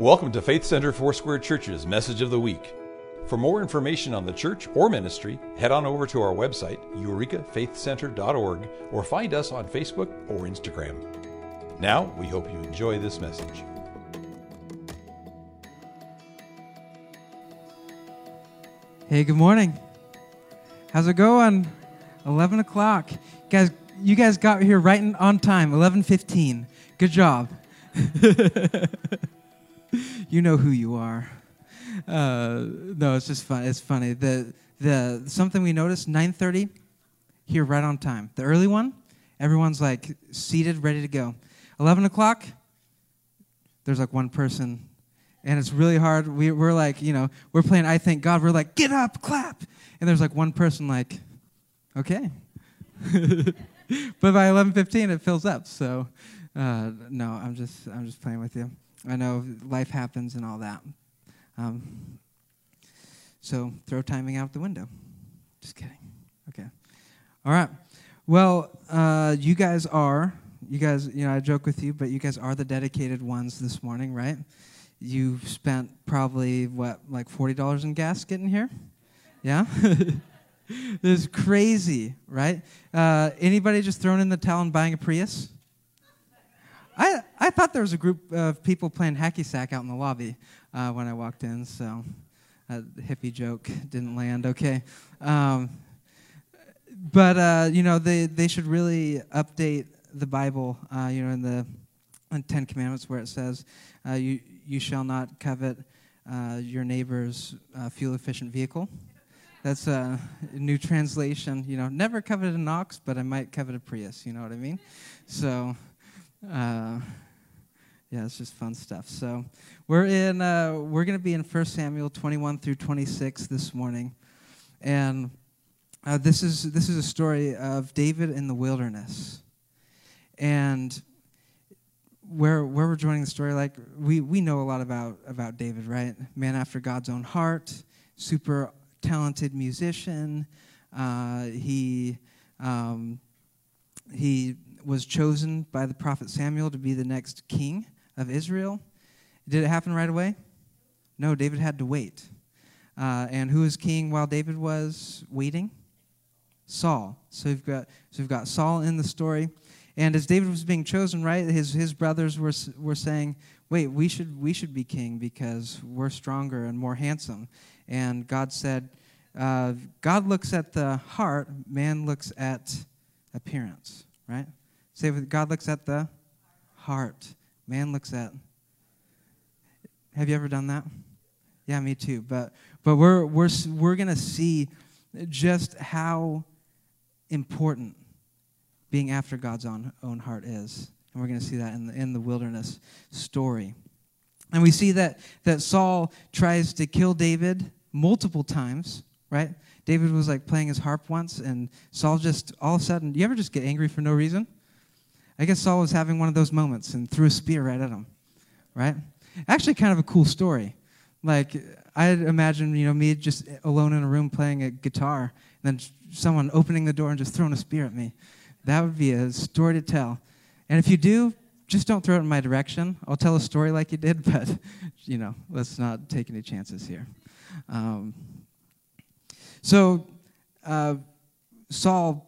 Welcome to Faith Center Foursquare Church's Message of the Week. For more information on the church or ministry, head on over to our website, eurekafaithcenter.org, or find us on Facebook or Instagram. Now, we hope you enjoy this message. Hey, good morning. How's it going? 11 o'clock. Guys, you guys got here right on time, 11:15. Good job. you know who you are. Uh, no, it's just fun. It's funny. The the something we noticed 9:30 here right on time. The early one, everyone's like seated, ready to go. 11 o'clock, there's like one person and it's really hard. We, we're like, you know, we're playing I Thank God. We're like, get up, clap. And there's like one person like, okay. but by 11:15, it fills up. So, uh, no, I'm just I'm just playing with you. I know life happens and all that. Um, so throw timing out the window. Just kidding. Okay. All right. Well, uh, you guys are you guys. You know, I joke with you, but you guys are the dedicated ones this morning, right? you spent probably what like $40 in gas getting here yeah this is crazy right uh, anybody just thrown in the towel and buying a prius I, thought there was a group of people playing hacky sack out in the lobby uh, when i walked in so a hippie joke didn't land okay um, but uh, you know they, they should really update the bible uh, you know in the in ten commandments where it says uh, you you shall not covet uh, your neighbor's uh, fuel efficient vehicle. That's a new translation. You know, never coveted an ox, but I might covet a Prius. You know what I mean? So, uh, yeah, it's just fun stuff. So, we're in. Uh, we're going to be in 1 Samuel 21 through 26 this morning, and uh, this is this is a story of David in the wilderness, and where where we're joining the story, like we we know a lot about about David, right? Man after God's own heart, super talented musician. Uh, he um, he was chosen by the prophet Samuel to be the next king of Israel. Did it happen right away? No, David had to wait. Uh, and who was king while David was waiting? Saul. So we've got so we've got Saul in the story. And as David was being chosen, right, his, his brothers were, were saying, wait, we should, we should be king because we're stronger and more handsome. And God said, uh, God looks at the heart, man looks at appearance, right? Say, God looks at the heart, man looks at. Have you ever done that? Yeah, me too. But, but we're, we're, we're going to see just how important being after God's own, own heart is. And we're going to see that in the, in the wilderness story. And we see that, that Saul tries to kill David multiple times, right? David was like playing his harp once, and Saul just all of a sudden, you ever just get angry for no reason? I guess Saul was having one of those moments and threw a spear right at him, right? Actually, kind of a cool story. Like, I imagine, you know, me just alone in a room playing a guitar, and then someone opening the door and just throwing a spear at me. That would be a story to tell. And if you do, just don't throw it in my direction. I'll tell a story like you did, but, you know, let's not take any chances here. Um, so, uh, Saul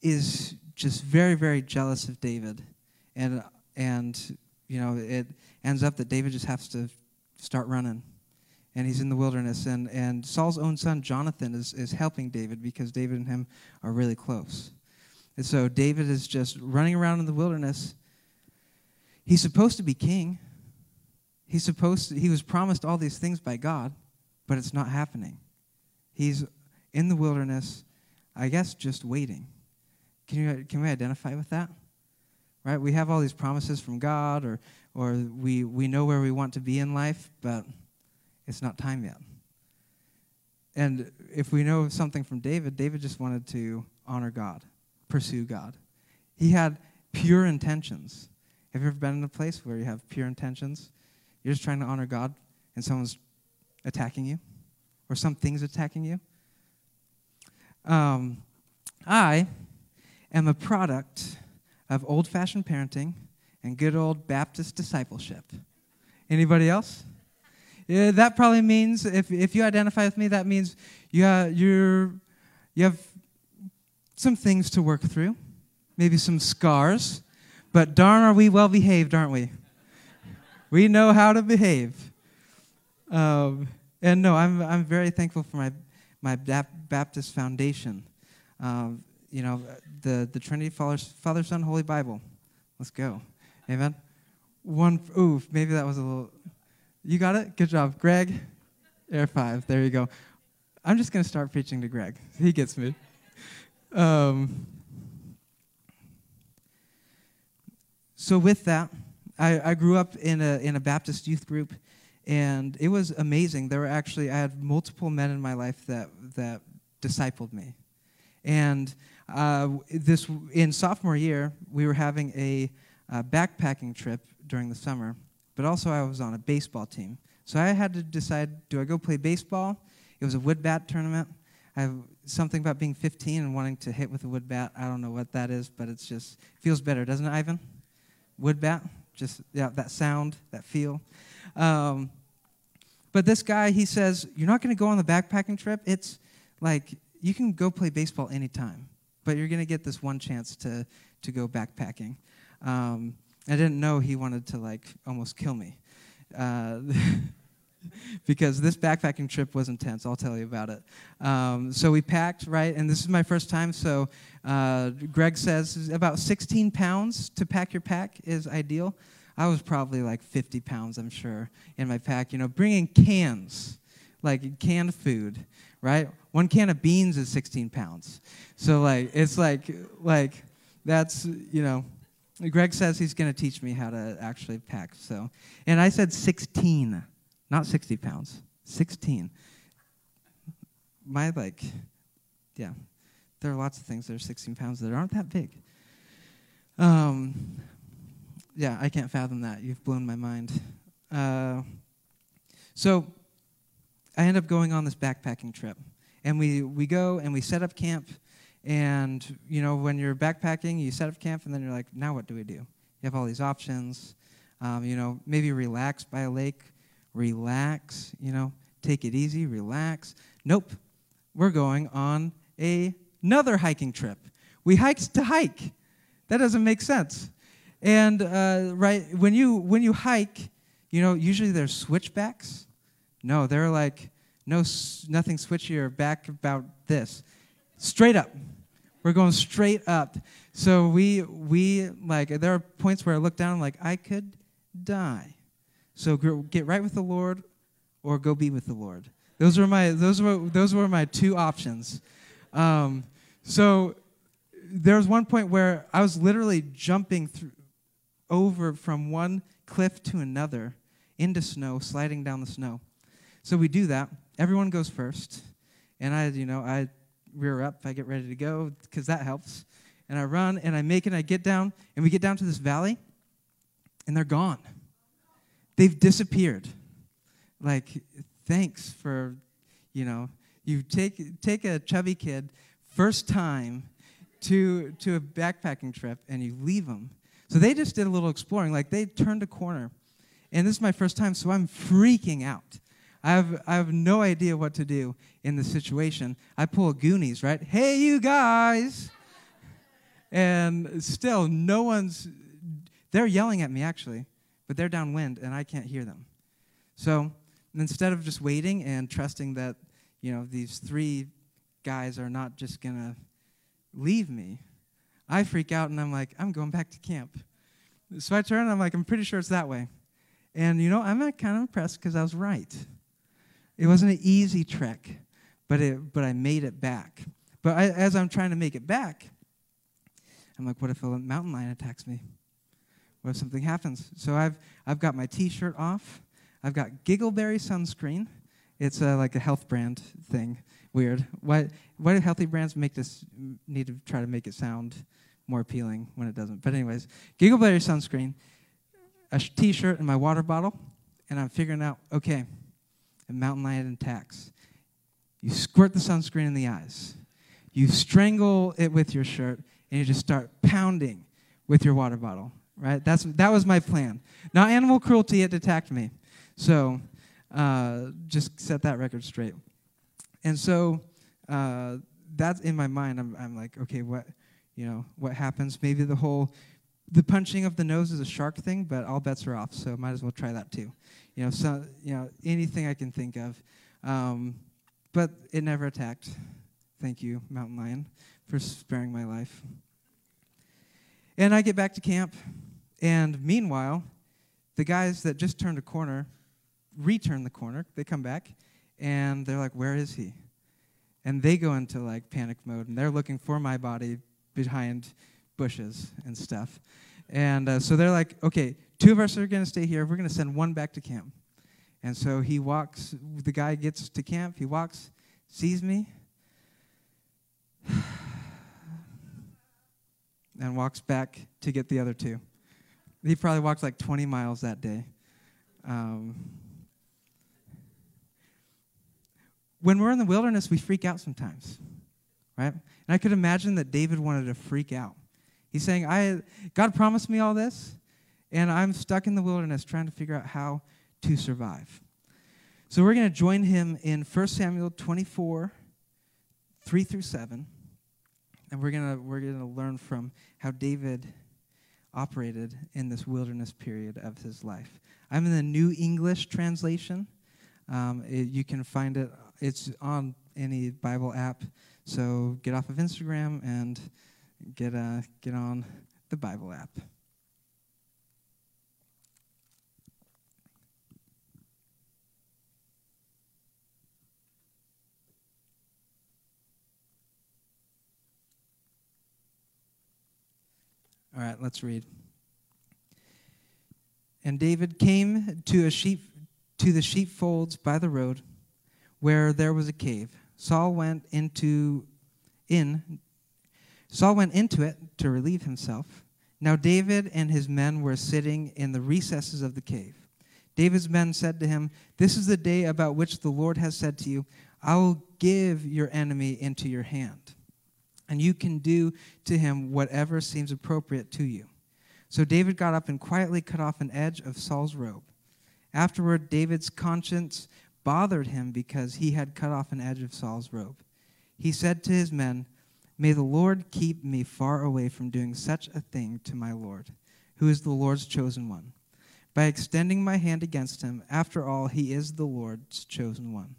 is just very, very jealous of David. And, and, you know, it ends up that David just has to start running. And he's in the wilderness. And, and Saul's own son, Jonathan, is, is helping David because David and him are really close. And so David is just running around in the wilderness. He's supposed to be king. He's supposed to, he was promised all these things by God, but it's not happening. He's in the wilderness, I guess just waiting. Can you can we identify with that? Right? We have all these promises from God or or we we know where we want to be in life, but it's not time yet. And if we know something from David, David just wanted to honor God pursue God. He had pure intentions. Have you ever been in a place where you have pure intentions? You're just trying to honor God and someone's attacking you or something's attacking you? Um, I am a product of old fashioned parenting and good old Baptist discipleship. Anybody else? Yeah, that probably means if if you identify with me, that means you uh, you're you have some things to work through, maybe some scars, but darn are we well behaved, aren't we? we know how to behave. Um, and no, I'm I'm very thankful for my my Baptist foundation. Um, you know, the the Trinity Father, Father Son Holy Bible. Let's go, Amen. One, ooh, maybe that was a little. You got it? Good job. Greg, air five. There you go. I'm just going to start preaching to Greg. He gets me. Um, so, with that, I, I grew up in a, in a Baptist youth group, and it was amazing. There were actually, I had multiple men in my life that, that discipled me. And uh, this, in sophomore year, we were having a, a backpacking trip during the summer, but also I was on a baseball team. So I had to decide do I go play baseball? It was a wood bat tournament. I have something about being 15 and wanting to hit with a wood bat. I don't know what that is, but it's just feels better, doesn't it, Ivan? Wood bat, just yeah, that sound, that feel. Um, but this guy, he says, "You're not going to go on the backpacking trip. It's like you can go play baseball anytime, but you're going to get this one chance to to go backpacking." Um, I didn't know he wanted to like almost kill me. Uh, because this backpacking trip was intense. I'll tell you about it. Um, so we packed, right? And this is my first time. So uh, Greg says about 16 pounds to pack your pack is ideal. I was probably like 50 pounds, I'm sure, in my pack. You know, bringing cans, like canned food, right? One can of beans is 16 pounds. So like, it's like, like that's you know Greg says he's to teach me how to actually pack. So, and I said 16, not 60 pounds. 16. My like, yeah, there are lots of things that are 16 pounds that aren't that big. Um, yeah, I can't fathom that. You've blown my mind. Uh, so, I end up going on this backpacking trip, and we we go and we set up camp and, you know, when you're backpacking, you set up camp, and then you're like, now what do we do? You have all these options. Um, you know, maybe relax by a lake, relax, you know, take it easy, relax. Nope, we're going on a, another hiking trip. We hiked to hike. That doesn't make sense. And uh, right when you when you hike, you know, usually there's switchbacks. No, they're like no nothing switchy or back about this. Straight up. We're going straight up. So we we like there are points where I look down like I could die. So get right with the Lord or go be with the Lord. Those were my those were those were my two options. Um, so there was one point where I was literally jumping through, over from one cliff to another into snow, sliding down the snow. So we do that. Everyone goes first, and I, you know, I rear up, I get ready to go, because that helps. And I run and I make it, and I get down, and we get down to this valley, and they're gone. They've disappeared. Like, thanks for, you know, you take, take a chubby kid, first time to, to a backpacking trip, and you leave them. So they just did a little exploring. Like, they turned a corner. And this is my first time, so I'm freaking out. I have, I have no idea what to do in the situation. I pull a Goonies, right? Hey, you guys! And still, no one's, they're yelling at me actually, but they're downwind and I can't hear them. So instead of just waiting and trusting that, you know, these three guys are not just to leave me, I freak out and I'm like, I'm going back to camp. So I turn and I'm like, I'm pretty sure it's that way. And, you know, I'm uh, kind of impressed because I was right. It wasn't an easy trek, but, it, but I made it back. But I, as I'm trying to make it back, I'm like, what if a mountain lion attacks me? What if something happens? So I've, I've got my t shirt off. I've got Giggleberry sunscreen. It's uh, like a health brand thing. Weird. Why, why do healthy brands make this, need to try to make it sound more appealing when it doesn't? But, anyways, Giggleberry sunscreen, a t shirt, and my water bottle. And I'm figuring out, okay, and mountain lion attacks. You squirt the sunscreen in the eyes. You strangle it with your shirt, and you just start pounding with your water bottle. right? That's that was my plan. Not animal cruelty; it attacked me. So, uh, just set that record straight. And so, uh, that's in my mind. I'm, I'm like, okay, what, you know, what happens? Maybe the whole, the punching of the nose is a shark thing, but all bets are off. So might as well try that too. You know, so you know, anything I can think of. Um, but it never attacked. Thank you, mountain lion, for sparing my life. And I get back to camp, and meanwhile, the guys that just turned a corner return the corner. They come back, and they're like, Where is he? And they go into like panic mode, and they're looking for my body behind bushes and stuff. And uh, so they're like, Okay, two of us are going to stay here. We're going to send one back to camp. And so he walks, the guy gets to camp, he walks, sees me, and walks back to get the other two. He probably walked like 20 miles that day. Um, when we're in the wilderness, we freak out sometimes, right? And I could imagine that David wanted to freak out. He's saying, I, God promised me all this, and I'm stuck in the wilderness trying to figure out how to survive. So we're going to join him in 1 Samuel 24, 3 through 7. And we're going to we're going to learn from how David operated in this wilderness period of his life. I'm in the New English translation. Um, it, you can find it, it's on any Bible app. So get off of Instagram and get, uh, get on the Bible app. All right, let's read. And David came to a sheep to the sheepfolds by the road, where there was a cave. Saul went into in Saul went into it to relieve himself. Now David and his men were sitting in the recesses of the cave. David's men said to him, This is the day about which the Lord has said to you, I will give your enemy into your hand and you can do to him whatever seems appropriate to you. So David got up and quietly cut off an edge of Saul's robe. Afterward, David's conscience bothered him because he had cut off an edge of Saul's robe. He said to his men, May the Lord keep me far away from doing such a thing to my Lord, who is the Lord's chosen one, by extending my hand against him. After all, he is the Lord's chosen one.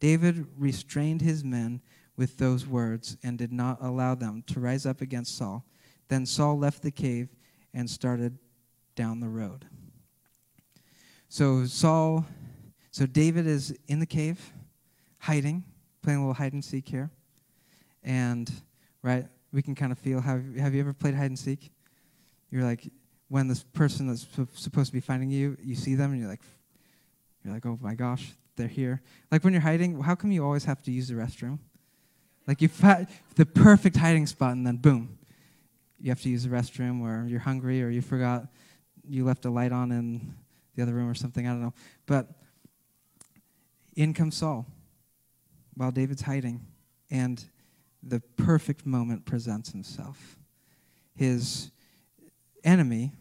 David restrained his men with those words and did not allow them to rise up against Saul. Then Saul left the cave and started down the road. So Saul, so David is in the cave, hiding, playing a little hide and seek here. And, right, we can kind of feel, have, have you ever played hide and seek? You're like, when this person that's supposed to be finding you, you see them and you're like, you're like, oh my gosh, they're here. Like when you're hiding, how come you always have to use the restroom? Like you found the perfect hiding spot, and then boom, you have to use the restroom, or you're hungry, or you forgot you left a light on in the other room or something. I don't know. But in comes Saul while David's hiding, and the perfect moment presents himself. His enemy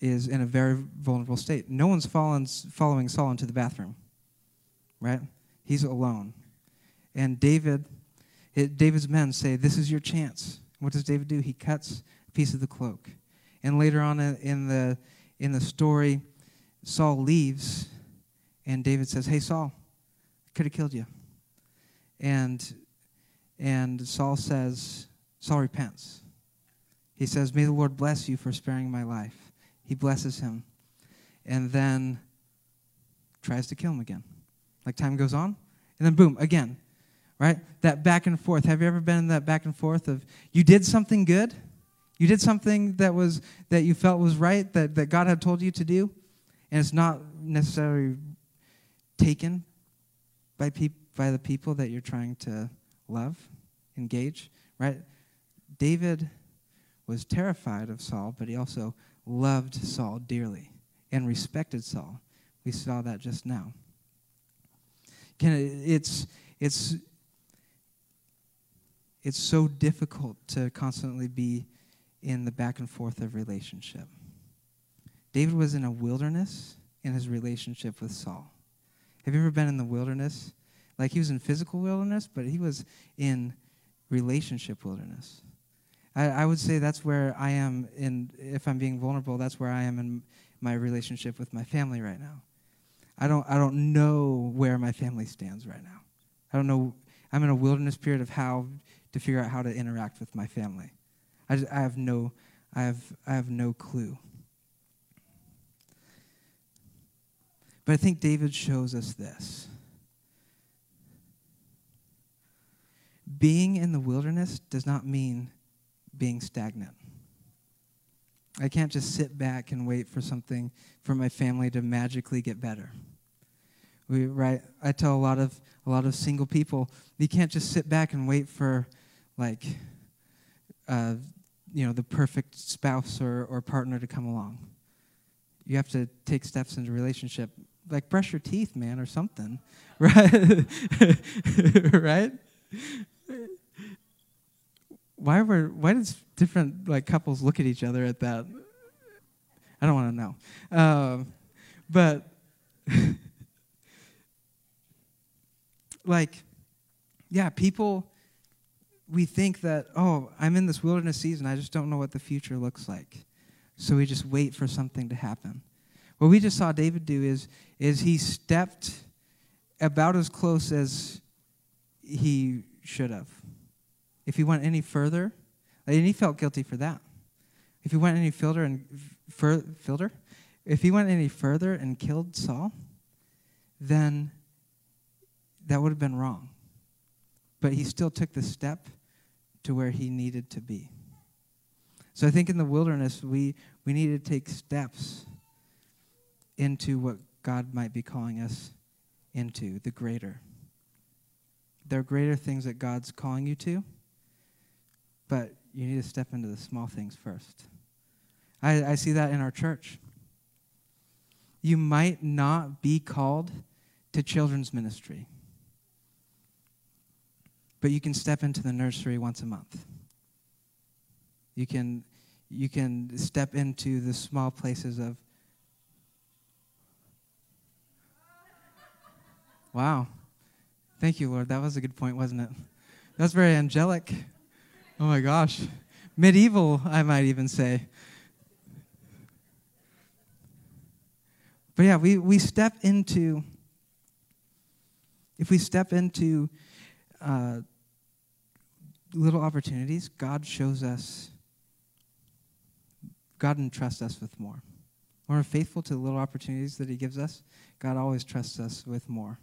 is in a very vulnerable state. No one's following Saul into the bathroom, right? He's alone. And David, it, David's men say, This is your chance. What does David do? He cuts a piece of the cloak. And later on in the, in the story, Saul leaves, and David says, Hey, Saul, I could have killed you. And, and Saul says, Saul repents. He says, May the Lord bless you for sparing my life. He blesses him. And then tries to kill him again. Like time goes on, and then boom, again right? That back and forth. Have you ever been in that back and forth of you did something good? You did something that was that you felt was right, that, that God had told you to do, and it's not necessarily taken by peop- by the people that you're trying to love, engage, right? David was terrified of Saul, but he also loved Saul dearly and respected Saul. We saw that just now. Can it, it's it's it's so difficult to constantly be in the back and forth of relationship. David was in a wilderness in his relationship with Saul. Have you ever been in the wilderness? Like he was in physical wilderness, but he was in relationship wilderness. I, I would say that's where I am in, if I'm being vulnerable, that's where I am in my relationship with my family right now. I don't, I don't know where my family stands right now. I don't know. I'm in a wilderness period of how to figure out how to interact with my family. I, just, I have no, I have, I have no clue. But I think David shows us this. Being in the wilderness does not mean being stagnant. I can't just sit back and wait for something for my family to magically get better. We, right, I tell a lot of a lot of single people, you can't just sit back and wait for like uh, you know the perfect spouse or, or partner to come along. You have to take steps into relationship, like brush your teeth, man, or something, right? right? Why were why does different like couples look at each other at that? I don't want to know, uh, but like, yeah, people. We think that oh, I'm in this wilderness season. I just don't know what the future looks like, so we just wait for something to happen. What we just saw David do is is he stepped about as close as he should have if he went any further, and he felt guilty for that. If he went any further and fur, further, if he went any further and killed Saul, then that would have been wrong. But he still took the step to where he needed to be. So I think in the wilderness, we, we need to take steps into what God might be calling us into, the greater. There are greater things that God's calling you to. But you need to step into the small things first. I, I see that in our church. You might not be called to children's ministry, but you can step into the nursery once a month. You can, you can step into the small places of. Wow. Thank you, Lord. That was a good point, wasn't it? That's very angelic. Oh my gosh. Medieval, I might even say. But yeah, we, we step into, if we step into uh, little opportunities, God shows us, God entrusts us with more. When we're faithful to the little opportunities that He gives us, God always trusts us with more.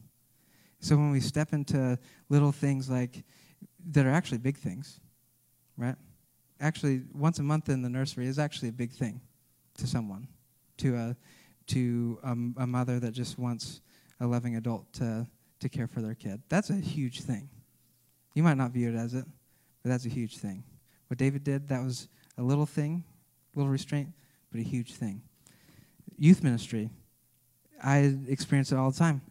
So when we step into little things like, that are actually big things, right? Actually, once a month in the nursery is actually a big thing to someone, to a to a, a mother that just wants a loving adult to to care for their kid. That's a huge thing. You might not view it as it, but that's a huge thing. What David did, that was a little thing, little restraint, but a huge thing. Youth ministry, I experience it all the time.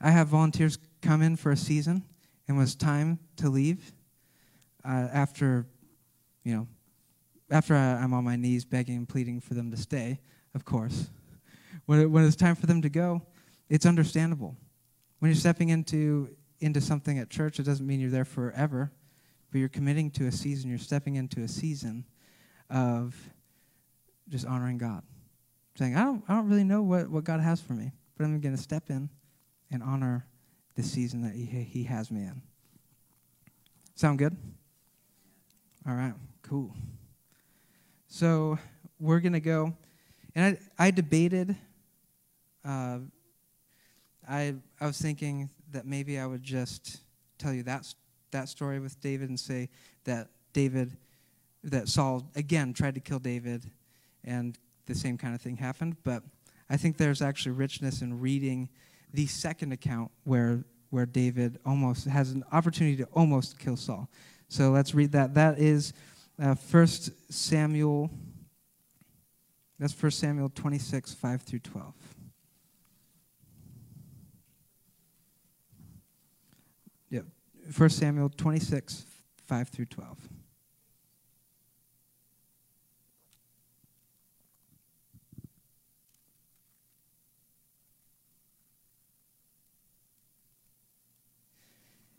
I have volunteers come in for a season, and when it's time to leave, uh, after, you know, after I, am on my knees begging and pleading for them to stay, of course, when, it, when it's time for them to go, it's understandable. When you're stepping into into something at church, it doesn't mean you're there forever, but you're committing to a season. You're stepping into a season of just honoring God, saying, "I don't, I don't really know what, what God has for me, but I'm going to step in and honor the season that He He has me in." Sound good? All right, cool. So we're going to go. And I, I debated. Uh, I, I was thinking that maybe I would just tell you that, that story with David and say that David, that Saul, again, tried to kill David and the same kind of thing happened. But I think there's actually richness in reading the second account where, where David almost has an opportunity to almost kill Saul. So let's read that. That is uh, 1 Samuel. That's 1 Samuel 26, 5 through 12. Yep. 1 Samuel 26, 5 through 12.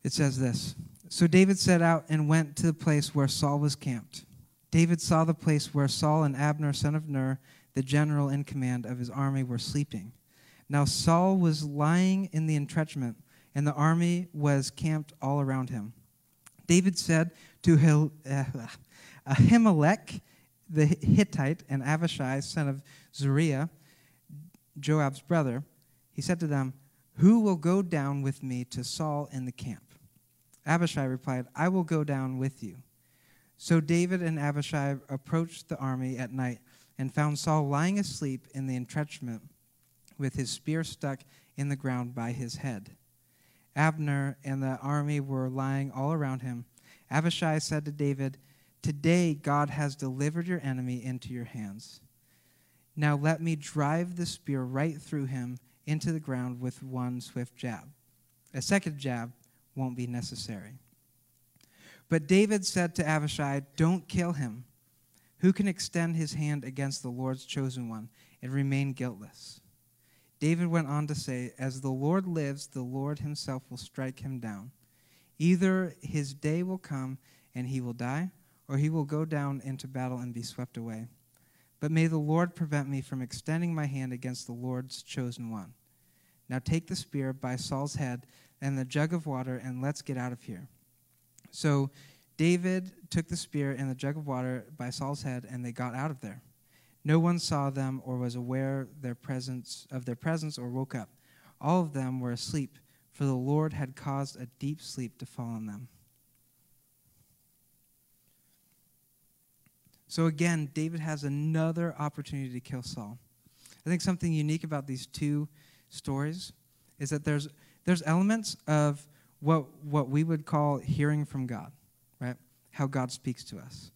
It says this so David set out and went to the place where Saul was camped. David saw the place where Saul and Abner, son of Ner, the general in command of his army, were sleeping. Now Saul was lying in the entrenchment, and the army was camped all around him. David said to Hil- uh, Ahimelech the Hittite and Abishai, son of Zeruiah, Joab's brother, he said to them, Who will go down with me to Saul in the camp? Abishai replied, I will go down with you. So David and Abishai approached the army at night and found Saul lying asleep in the entrenchment with his spear stuck in the ground by his head. Abner and the army were lying all around him. Abishai said to David, Today God has delivered your enemy into your hands. Now let me drive the spear right through him into the ground with one swift jab. A second jab won't be necessary. But David said to Abishai, Don't kill him. Who can extend his hand against the Lord's chosen one and remain guiltless? David went on to say, As the Lord lives, the Lord himself will strike him down. Either his day will come and he will die, or he will go down into battle and be swept away. But may the Lord prevent me from extending my hand against the Lord's chosen one. Now take the spear by Saul's head and the jug of water, and let's get out of here. So David took the spear and the jug of water by Saul's head, and they got out of there. No one saw them or was aware their presence of their presence or woke up. All of them were asleep, for the Lord had caused a deep sleep to fall on them. So again, David has another opportunity to kill Saul. I think something unique about these two stories is that there's there's elements of what what we would call hearing from God, right? How God speaks to us.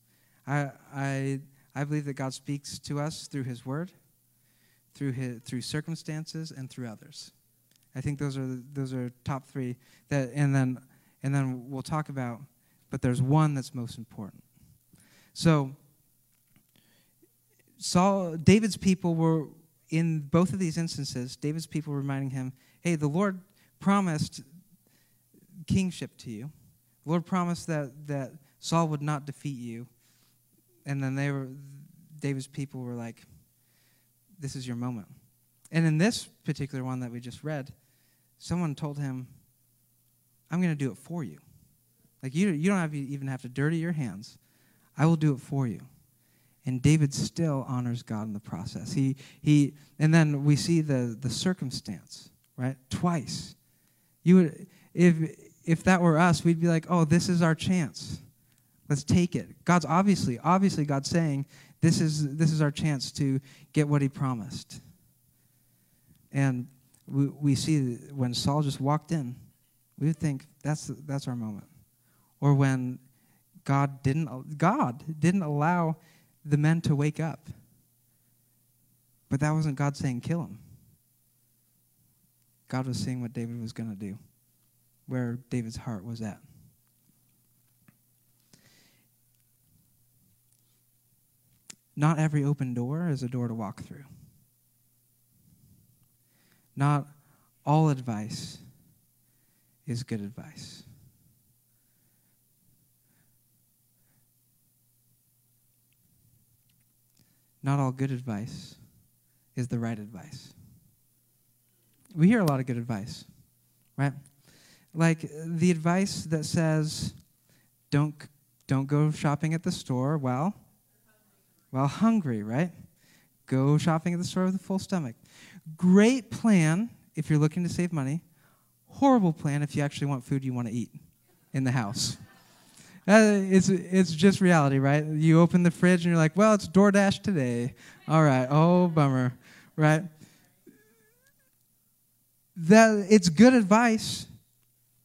I I I believe that God speaks to us through His Word, through his, through circumstances, and through others. I think those are those are top three. That and then and then we'll talk about, but there's one that's most important. So Saul, David's people were in both of these instances. David's people reminding him, "Hey, the Lord promised kingship to you. The Lord promised that that Saul would not defeat you." And then they were, David's people were like, "This is your moment." And in this particular one that we just read, someone told him, "I'm going to do it for you. Like you, you don't have to even have to dirty your hands. I will do it for you." and David still honors God in the process. He, he, and then we see the, the circumstance, right? Twice. You would, if, if that were us, we'd be like, oh, this is our chance. Let's take it. God's obviously, obviously, God's saying, this is, this is our chance to get what he promised. And we, we see when Saul just walked in, we would think that's, that's our moment. Or when God didn't, God didn't allow the men to wake up. But that wasn't God saying, kill him. God was seeing what David was going to do, where David's heart was at. Not every open door is a door to walk through. Not all advice is good advice. not all good advice is the right advice. We hear a lot of good advice, right? Like the advice that says, don't, don't go shopping at the store while, while hungry, right? Go shopping at the store with a full stomach. Great plan if you're looking to save money. Horrible plan if you actually want food you want to eat in the house. Uh, it's, it's just reality, right? You open the fridge and you're like, well, it's DoorDash today. All right. Oh, bummer, right? That, it's good advice,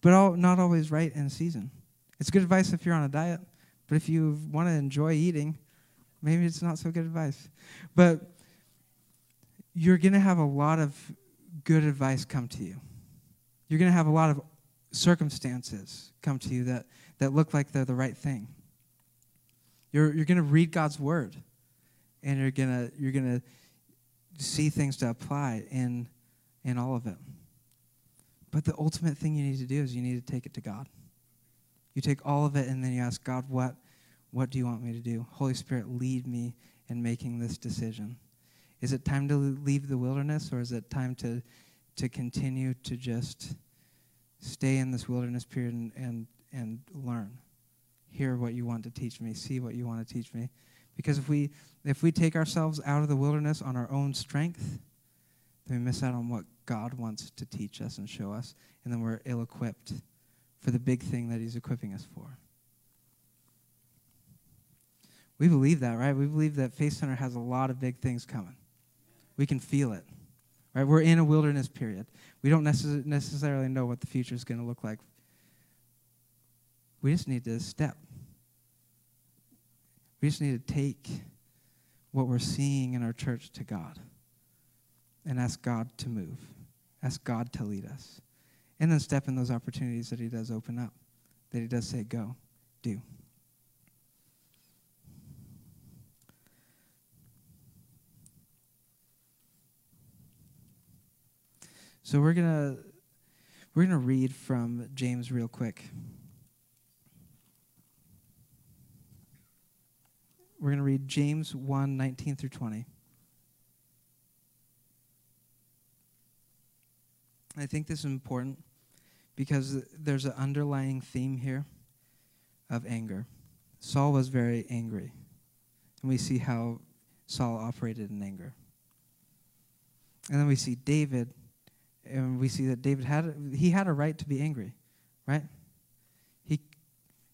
but all, not always right in season. It's good advice if you're on a diet, but if you want to enjoy eating, maybe it's not so good advice. But you're going to have a lot of good advice come to you. You're going to have a lot of circumstances come to you that that look like they're the right thing. You're, you're going to read God's word, and you're going to you're going to see things to apply in, in all of it. But the ultimate thing you need to do is you need to take it to God. You take all of it and then you ask God, what, what do you want me to do? Holy Spirit, lead me in making this decision. Is it time to leave the wilderness or is it time to, to continue to just stay in this wilderness period and, and, and learn? Hear what you want to teach me, see what you want to teach me. Because if we, if we take ourselves out of the wilderness on our own strength, then we miss out on what God wants to teach us and show us, and then we're ill equipped for the big thing that He's equipping us for. We believe that, right? We believe that Faith Center has a lot of big things coming. We can feel it, right? We're in a wilderness period. We don't necess- necessarily know what the future is going to look like. We just need to step. We just need to take what we're seeing in our church to God and ask God to move, ask God to lead us, and then step in those opportunities that He does open up, that He does say, go, do. So we're gonna we're gonna read from James real quick. We're to read James 1 19 through 20. I think this is important because there's an underlying theme here of anger. Saul was very angry, and we see how Saul operated in anger. And then we see David, and we see that David had he had a right to be angry, right? He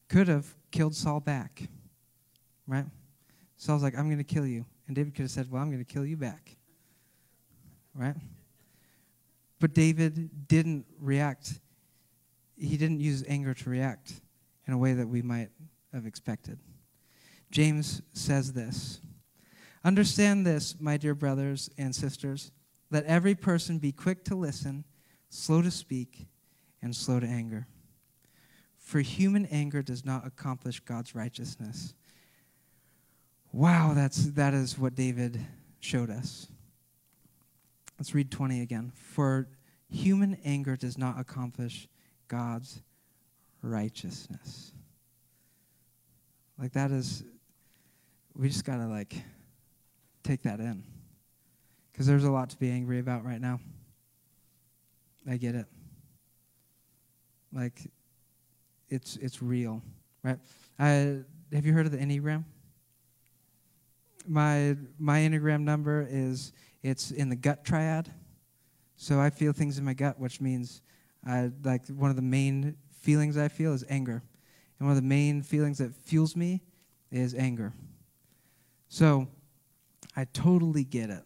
could have killed Saul back, right? Saul's like, I'm going to kill you. And David could have said, Well, I'm going to kill you back. Right? But David didn't react. He didn't use anger to react in a way that we might have expected. James says this Understand this, my dear brothers and sisters. Let every person be quick to listen, slow to speak, and slow to anger. For human anger does not accomplish God's righteousness. Wow, that's, that is what David showed us. Let's read 20 again. For human anger does not accomplish God's righteousness. Like that is, we just got to like take that in. Because there's a lot to be angry about right now. I get it. Like, it's it's real, right? I, have you heard of the Enneagram? my my enneagram number is it's in the gut triad. So I feel things in my gut, which means I like one of the main feelings I feel is anger, and one of the main feelings that fuels me is anger. So I totally get it.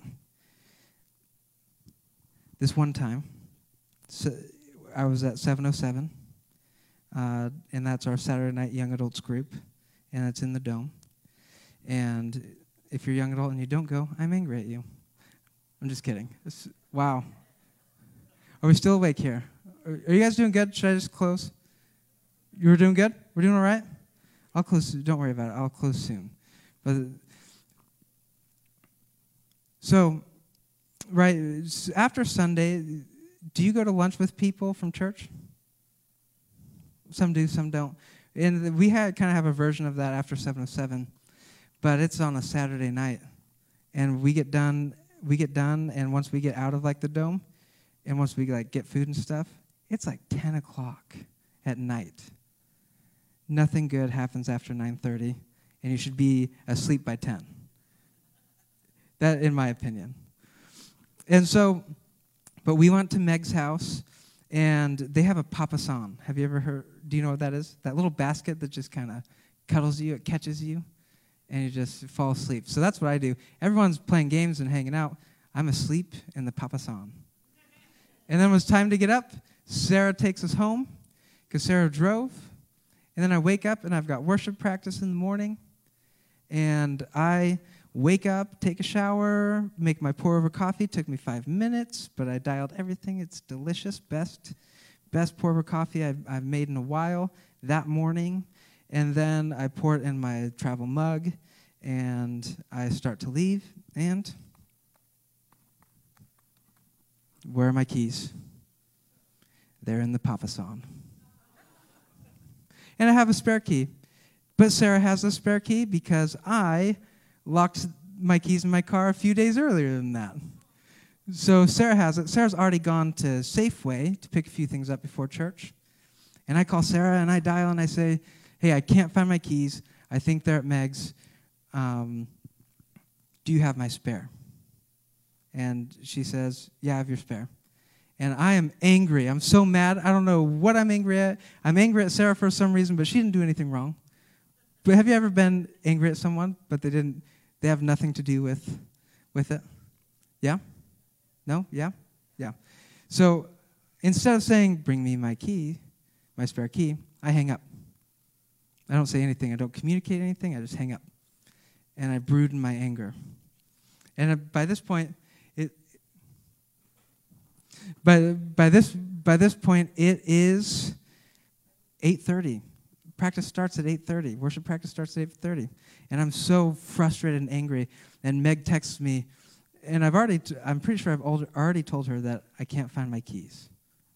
This one time, so I was at 707, uh, and that's our Saturday night young adults group, and it's in the dome. And if you're young adult and you don't go, I'm angry at you. I'm just kidding. It's, wow. Are we still awake here? Are, you guys doing good? Should I just close? You were doing good? We're doing all right? I'll close. Don't worry about it. I'll close soon. But so, right after Sunday, do you go to lunch with people from church? Some do, some don't. And we had kind of have a version of that after 707 but it's on a Saturday night, and we get done. We get done, and once we get out of like the dome, and once we like get food and stuff, it's like 10 o'clock at night. Nothing good happens after 9:30, and you should be asleep by 10. That, in my opinion. And so, but we went to Meg's house, and they have a papasan. Have you ever heard? Do you know what that is? That little basket that just kind of cuddles you, it catches you and you just fall asleep. So that's what I do. Everyone's playing games and hanging out. I'm asleep in the papasan. And then it was time to get up, Sarah takes us home because Sarah drove. And then I wake up and I've got worship practice in the morning. And I wake up, take a shower, make my pour over coffee. It took me five minutes, but I dialed everything. It's delicious. Best, best pour over coffee I've, I've made in a while that morning. And then I pour it in my travel mug and I start to leave. And where are my keys? They're in the papasan. And I have a spare key. But Sarah has a spare key because I locked my keys in my car a few days earlier than that. So Sarah has it. Sarah's already gone to Safeway to pick a few things up before church. And I call Sarah and I dial and I say, Hey, I can't find my keys. I think they're at Meg's. Um, do you have my spare? And she says, Yeah, I have your spare. And I am angry. I'm so mad. I don't know what I'm angry at. I'm angry at Sarah for some reason, but she didn't do anything wrong. But have you ever been angry at someone, but they didn't they have nothing to do with with it? Yeah? No? Yeah? Yeah. So instead of saying, Bring me my key, my spare key, I hang up. I don't say anything. I don't communicate anything. I just hang up. And I brood in my anger. And uh, by this point, by, by this by this point it is 8:30. Practice starts at 8:30. Worship practice starts at 8:30. And I'm so frustrated and angry. And Meg texts me, and I've already t- I'm pretty sure I've already told her that I can't find my keys.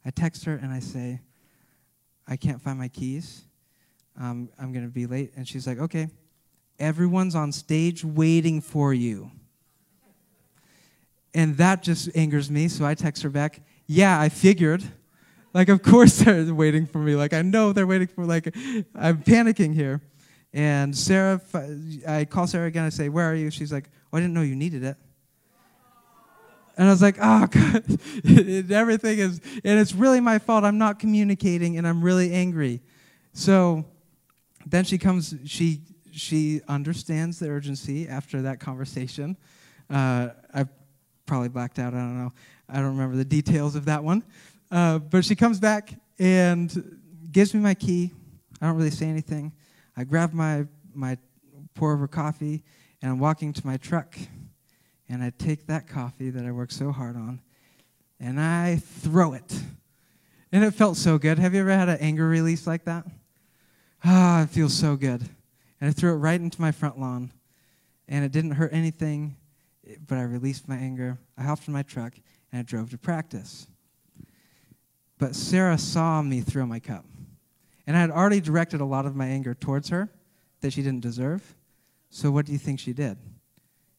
I text her and I say, I can't find my keys. Um, I'm going to be late. And she's like, okay, everyone's on stage waiting for you. And that just angers me. So I text her back, yeah, I figured. Like, of course they're waiting for me. Like, I know they're waiting for, like, I'm panicking here. And Sarah, I call Sarah again. I say, where are you? She's like, oh, I didn't know you needed it. And I was like, oh, God. everything is, and it's really my fault. I'm not communicating and I'm really angry. So then she comes, she, she understands the urgency after that conversation. Uh, probably blacked out. I don't know. I don't remember the details of that one. Uh, but she comes back and gives me my key. I don't really say anything. I grab my, my pour over coffee and I'm walking to my truck and I take that coffee that I worked so hard on and I throw it. And it felt so good. Have you ever had an anger release like that? Ah, oh, it feels so good. And I threw it right into my front lawn. And it didn't hurt anything, but I released my anger. I hopped in my truck and I drove to practice. But Sarah saw me throw my cup. And I had already directed a lot of my anger towards her that she didn't deserve. So what do you think she did?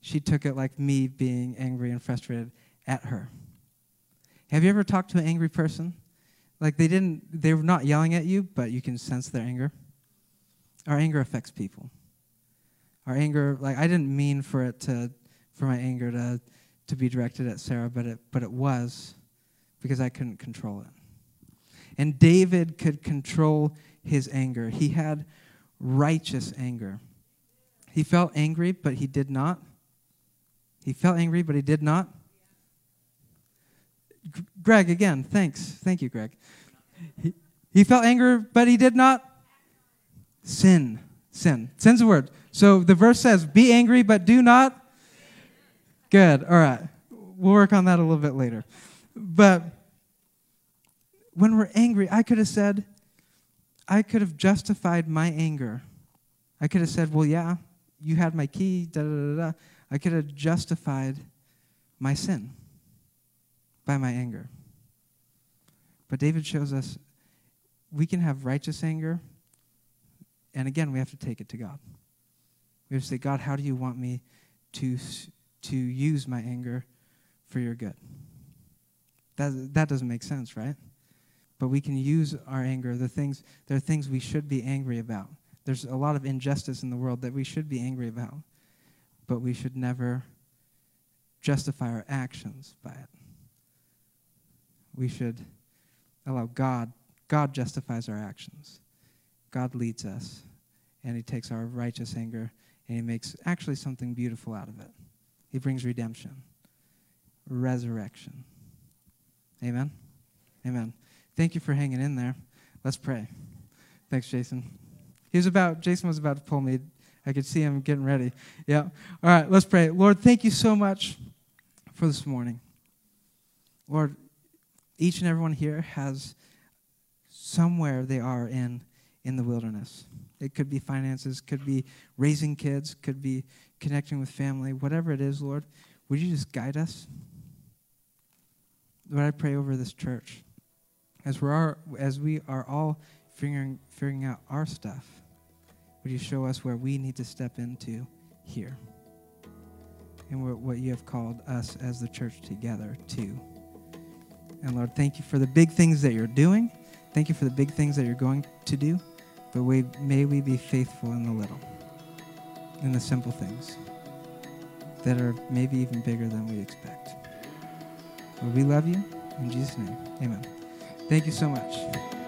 she took it like me being angry and frustrated at her. Have you ever talked to an angry person? Like they didn't, they were not yelling at you, but you can sense their anger. Our anger affects people. Our anger, like I didn't mean for it to, for my anger to, to be directed at Sarah, but it, but it was because I couldn't control it. And David could control his anger. He had righteous anger. He felt angry, but he did not. He felt angry, but he did not. G- Greg, again, thanks. Thank you, Greg. He, he felt anger, but he did not sin. Sin. Sin's a word. So the verse says, Be angry, but do not. Good. All right. We'll work on that a little bit later. But when we're angry, I could have said, I could have justified my anger. I could have said, Well, yeah, you had my key, da da da da. I could have justified my sin by my anger. But David shows us we can have righteous anger, and again, we have to take it to God. We have to say, God, how do you want me to, to use my anger for your good? That, that doesn't make sense, right? But we can use our anger. The things, there are things we should be angry about. There's a lot of injustice in the world that we should be angry about but we should never justify our actions by it. We should allow God, God justifies our actions. God leads us, and He takes our righteous anger and He makes actually something beautiful out of it. He brings redemption, resurrection. Amen? Amen. Thank you for hanging in there. Let's pray. Thanks, Jason. He was about, Jason was about to pull me I could see him getting ready. Yeah. All right, let's pray. Lord, thank you so much for this morning. Lord, each and everyone here has somewhere they are in in the wilderness. It could be finances, could be raising kids, could be connecting with family, whatever it is, Lord. Would you just guide us? Lord, I pray over this church as we are as we are all figuring figuring out our stuff, would you show us where we need to step into here? And what you have called us as the church together to. And Lord, thank you for the big things that you're doing. Thank you for the big things that you're going to do. But we, may we be faithful in the little, in the simple things that are maybe even bigger than we expect. Lord, we love you. In Jesus' name, amen. Thank you so much.